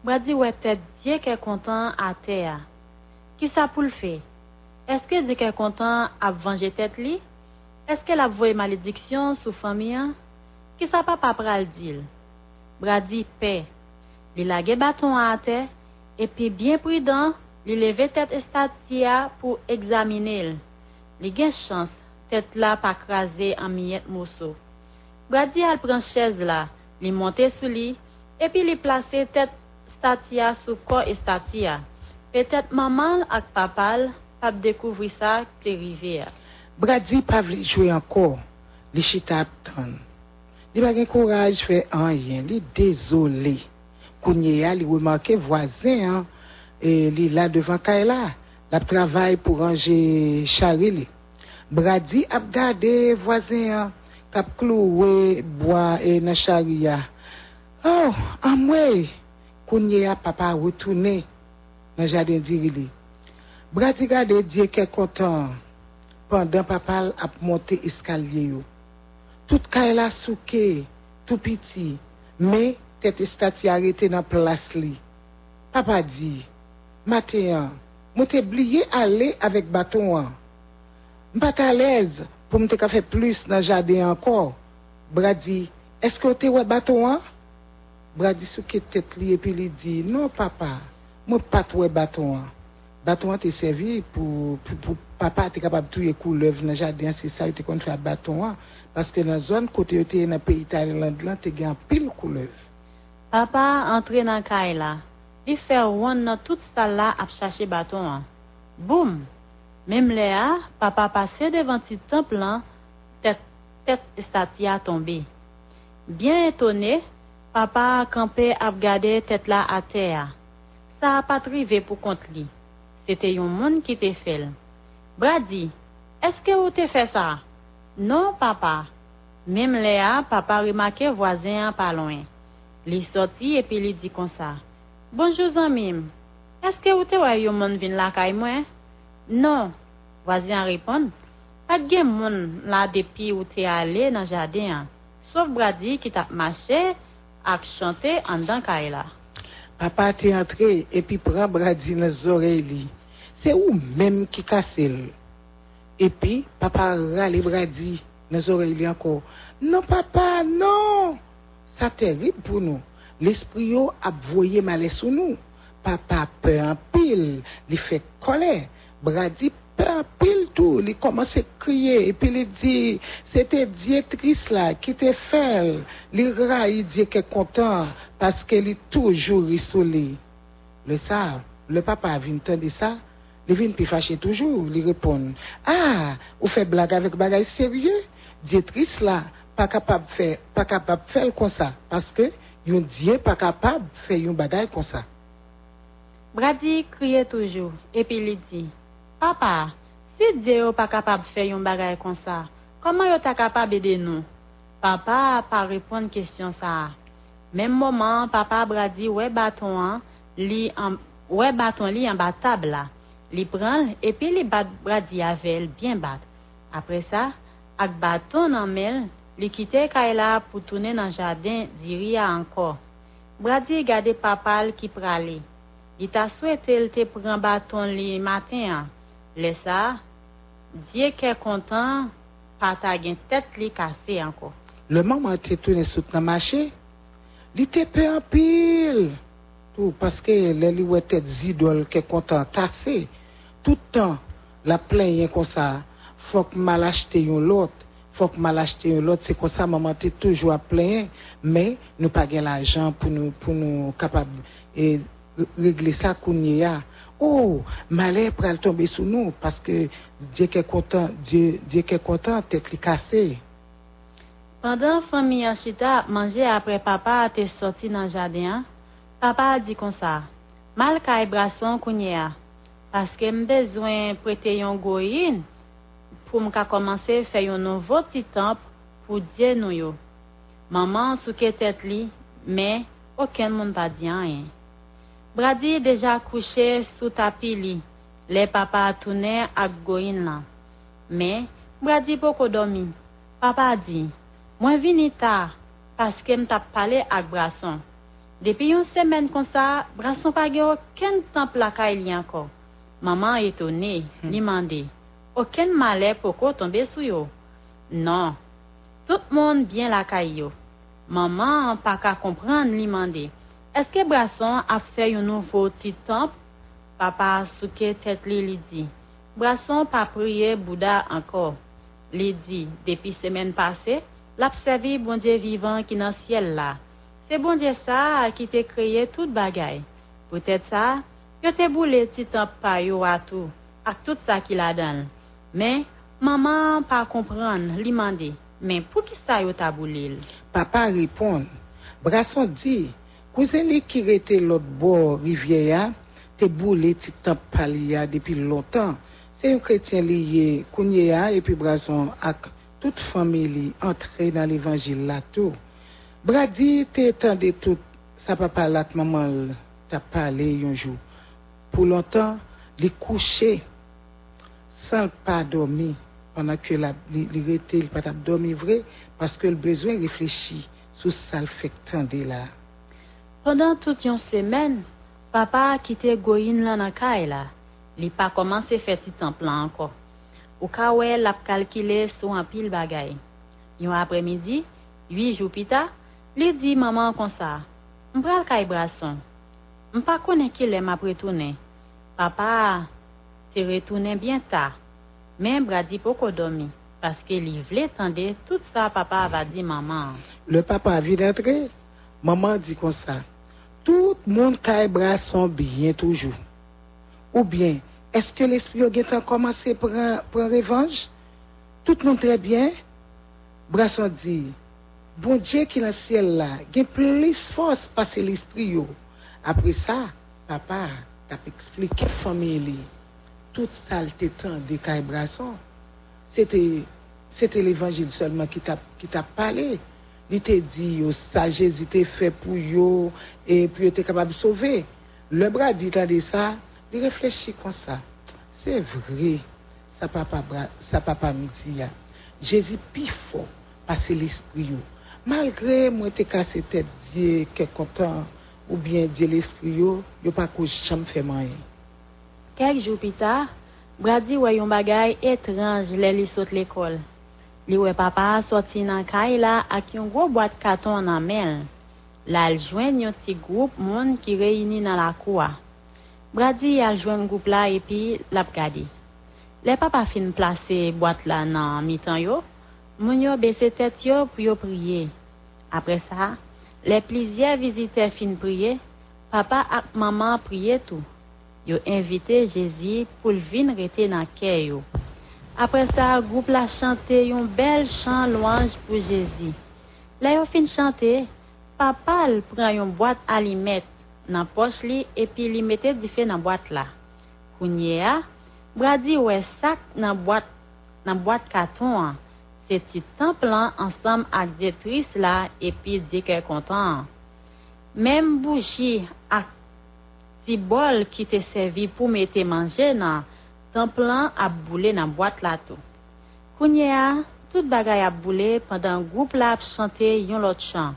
Bradi wè te diye ke kontan ate ya. Ki sa pou l fey? Eske dike kontan ap vange tet li? Eske la voye malediksyon sou fami famiyan? Ki sa pa pa pral dil? Bradi pe, li lage baton a te, epi bien prudan, li leve tet estatia pou examine l. Li gen chans, tet la pa krasi an miyet mousou. Bradi al pran chez la, li monte sou li, epi li plase tet statia sou ko estatia. Petet maman ak papal, te rive ya. Brady pa vli jwe ankor, li chita ap tan. Li bagen kouraj fe anyen, li dezole. Kounye ya li remarke voisin an, e li la devan kay la, la travay pou ranger chari li. Brady ap gade voisin an, kap klowe bois e nan chari ya. Oh, amwe, kounye ya papa retourne nan jaden diri li. Brati gade diye ke kontan, pandan papal ap monte eskalye yo. Tout ka la souke, tout piti, me tete stati arete nan plas li. Papa di, Mateyan, mwen te bliye ale avek baton an. Mpa ta lez pou mte ka fe plus nan jade ankor. Bradi, eske ou te wè baton an? Bradi souke tet li epi li di, non papa, mwen pat wè baton an. Baton an te servi pou, pou, pou papa te kapab touye koulev nan jade an, se sa yo te kon fè baton an. Paske nan zon kote yo te nan peyi Thailand lan, te gen pil koulev. Papa entre nan kay la, li fè wan nan tout sal la ap chache baton an. Boum! Le a, papa pase devan ti temp lan, tet, tet estati a tombe. Bien etone, papa kampe ap gade tet la a te a. Sa a patrive pou kont Se te yon moun ki te fel. Brady, eske ou te fe sa? Non, papa. Mem le a, papa remake voazen an pa loin. Li soti epi li di kon sa. Bonjou zan mim. Eske ou te wè yon moun vin lakay mwen? Non, voazen repon. Pat gen moun la depi ou te ale nan jaden an. Sof Brady ki tap mache ak chante an dan kay la. Papa te entre epi pran Brady nan zore li. C'est ou même qui casse. Et puis, papa râle Brady dans les. Non, papa, non! Ça terrible pour nous. L'esprit a voyé malais sur nous. Papa peur en pile, il fait colère. Brady peur en pile tout, il commence à crier et puis il dit, c'était directrice là qui te fait. Il raille, il dit qu'il est content parce qu'il est toujours rissolé. Le ça, le papa vient entendre ça, vient puis fâché toujours, il répond, ah, vous faites blague avec bagage sérieux? Directrice là, pas capable de faire, pas capable de faire comme ça parce que yon Dieu pas capable de faire un bagage comme ça. Brady criait toujours et puis il dit, Papa, si Dieu n'est pas capable de faire un bagage comme ça, comment il est capable d'aider nous? Papa pas répondre question ça. Même moment, papa Brady ouais bâton hein, li ouais bâton li en bas table là. Li pran epi li bat bradi avel bien bat. Apre sa, ak baton nan mel, li kite kaila pou toune nan jaden diriya anko. Bradi gade papal ki prale. Li ta swete l te pran baton li maten an. Le sa, diye ke kontan pata gen tet li kase anko. Le maman te toune soute nan mache, li te pe an pil. Parce que les était idoles qui content cassé. Tout le temps, la plainte comme ça. Faut que mal acheter l'autre. Faut que mal acheter l'autre. C'est comme ça, maman était toujours à plaindre. Mais nous pas l'argent pour nous, pour nous capables et régler ça qu'on y a. Oh, malheur pour elle tomber sur nous parce que Dieu qui est content, Dieu, Dieu qui est content, tête cassée. Pendant famille Achita manger après papa te sorti dans le jardin, Papa a di kon sa, mal ka e brason kounye a, paske m bezwen prete yon goyin pou m ka komanse fè yon nouvo titan pou diye nou yo. Maman souke tet li, men, oken moun pa diyan en. Brady deja kouche sou tapi li, le papa atounen ak goyin lan. Men, Brady poko domi. Papa di, mwen vini ta, paske m tap pale ak brason. Depi yon semen kon sa, Branson pa ge oken tan plakay li ankon. Maman etone, hmm. li mande, oken male poko tombe sou yo. Non, tout moun bien lakay yo. Maman pa ka kompran li mande, eske Branson ap fe yon nouvo titan? Papa souke tet li li di, Branson pa priye Bouda ankon. Li di, depi semen pase, l'apsevi bondje vivan ki nan siel la. Se bonje sa ki te kreye tout bagay. Potet sa, yo te boule titan pa yo atou, ak tout sa ki la dan. Men, maman pa kompran li mande, men pou ki sa yo ta boule il? Papa ripon, Brason di, kouzen li ki rete lot bo rivye ya, te boule titan pa li ya depi lontan. Se yon kretien li ye kounye ya, epi Brason ak tout fami li entre nan evanjil la tou. Brady te etande tout sa papalat maman ta pale yonjou. Pou lontan, li kouche san pa domi panan ke la, li, li rete li pat ap domi vre paske l bezwen reflechi sou sal fek tande la. Pendan tout yon semen, papa akite goyin lan akay la. Li pa komanse feti tan plan anko. Ou kawe l ap kalkile sou an pil bagay. Yon apremidi, 8 jou pita, Li di maman kon sa, m pral kay brason. M pa konen ki lem ap retounen. Papa, te retounen bien ta. Men bradi poko domi, paske li vle tende tout sa papa va di maman. Le papa vi rentre, maman di kon sa. Tout moun kay brason bien toujou. Ou bien, eske l'esprit yo getan komanse pran revanj? Tout moun tre bien? Brason di, bon Dieu qui est dans le ciel là, il a plus force passer l'esprit. Après ça, papa t'a expliqué famille li. Toute saleté temps de caille brasson. C'était, c'était l'évangile seulement qui t'a, qui t'a parlé. Il t'a dit, yo, ça Jésus t'a fait pour yo, et puis était capable de sauver. Le bras dit, de ça, il réfléchit comme ça. C'est vrai, sa papa, sa papa me dit, Jésus plus fort, passer l'esprit Malgre mwen te kase tet diye ke kontan ou bien diye l'esprit yo, yo pa kou chanm fè manye. Kèk jou pita, Brady wè yon bagay etranj lè li sot l'ekol. Li wè papa soti nan kay la ak yon gro boat katon nan men. La aljwen yon ti group moun ki reyini nan la kouwa. Brady aljwen group la epi lap gadi. Le papa fin plase boat la nan mitan yo, moun yo bese tête yo pou yo priye. Après ça, les plusieurs visiteurs fin priye, papa ak maman priye tout. Yo invité Jésus pour le vin rete dans cœur. Après ça, le groupe la chanté un bel chant louange pour Jésus. Là yo fin chanter, papa prend une boîte alimet dans poche li et puis li mette du feu dans boîte là. Kounye a, Brady ouais sac dans boîte dans boîte carton. se ti tan plan ansam ak detris la epi di ke kontan. Mem bouji ak ti bol ki te servi pou me manje nan, tan plan ap boule nan boat la tou. Kounye a, tout bagay ap boule pandan goup la ap chante yon lot chan.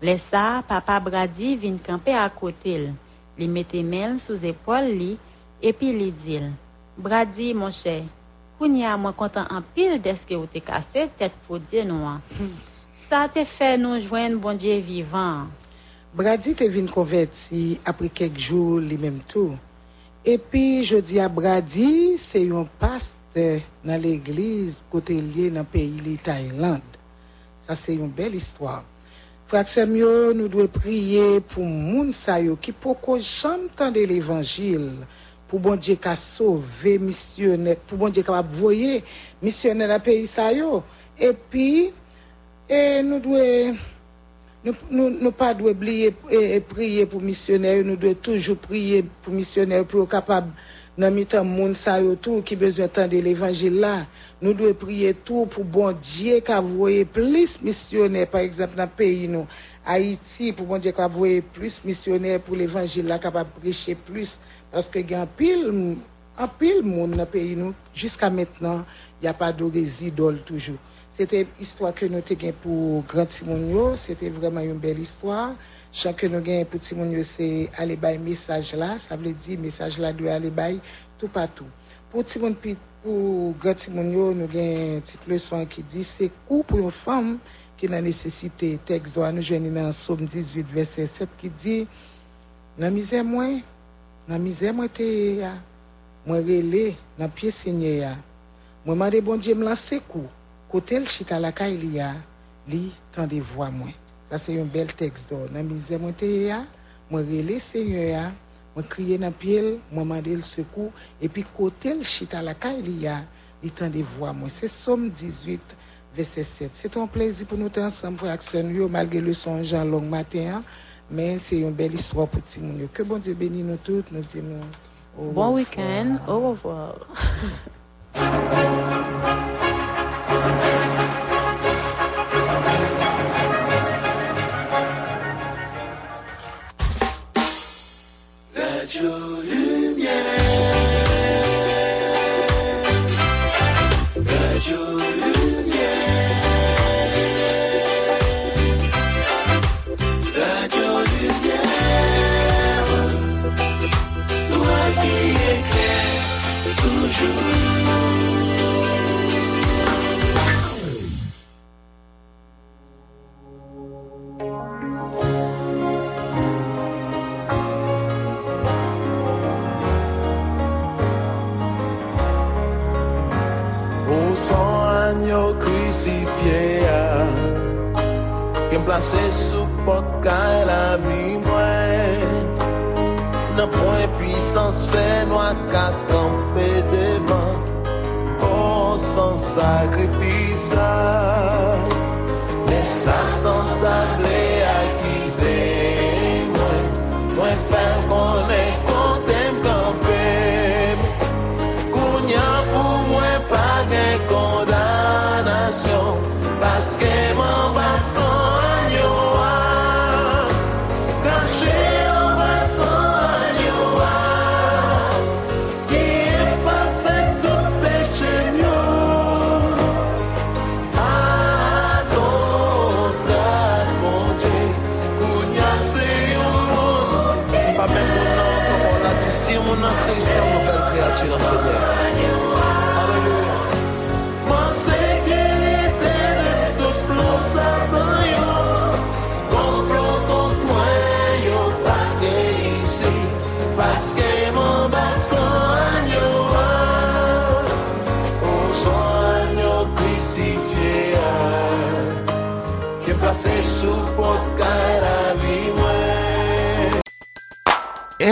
Lesa, papa Brady vin kampe akotil. Li mette men sou zepol li, epi li dil. Brady, mon chè, kounye a mwen kontan an pil deske ou te kase, tet pou diye nou an. Sa te fè nou jwen bon diye vivan. Brady te vin converti après quelques jours lui-même tout. Et puis, je dis à Brady, c'est un pasteur dans l'église côté lié dans le pays de Thaïlande. Ça, c'est une belle histoire. Frère Samuel, nous devons prier pour moun sa yo qui poko jamais tendre l'évangile. Pour bon Dieu qu'a sauvé missionnaire, pour bon Dieu qu'a voyer missionnaire dans pays sa yo. Et puis, et nous devons nous nous pas doit oublier et, prier pour missionnaires, nous devons toujours prier pour missionnaires pour être capable dans mi temps monde ça yo tout qui besoin d'entendre l'évangile là. Nous devons prier tout pour bon Dieu qu'a voyer plus missionnaires par exemple dans pays nous Haïti pour bon Dieu voyer plus missionnaires pour l'évangile là capable prêcher plus parce que il y a un pile un monde dans le pays jusqu'à maintenant il n'y a pas de résidole toujours. C'était l'histoire que nous avons pour Grand Timonio. C'était vraiment une belle histoire. Chaque que nous avons pour Timonio, c'est aller bailler message là. Ça veut dire message là doit aller bailler tout partout. Pour Timon, pour Grand Timonio, nous avons une petite leçon qui dit c'est coup pour une femme qui a nécessité. Texte nous joindre dans Somme 18, verset 7 qui dit misère moi, misère moi te ya, moi. Moi bon Dieu me. Côté le chita la caille li de voix moins. Ça c'est un bel texte d'or. Misère moi ya, moi Seigneur moi moi et puis côté le chita la caille li de voix moins. C'est Somme 18 verset 7. C'est un plaisir pour nous tous ensemble pour action malgré le son Jean long matin, hein. mais c'est une belle histoire pour tout le monde. Que bon Dieu bénisse nous tous, nous disons au Bon week-end, au revoir. [LAUGHS] Radio san anyo krisifiye Kem plase sou pokay la vi mwen Nan pwen pwisans fe noa kakampe devan Bon oh, san sakrifisa Ne satan ta ble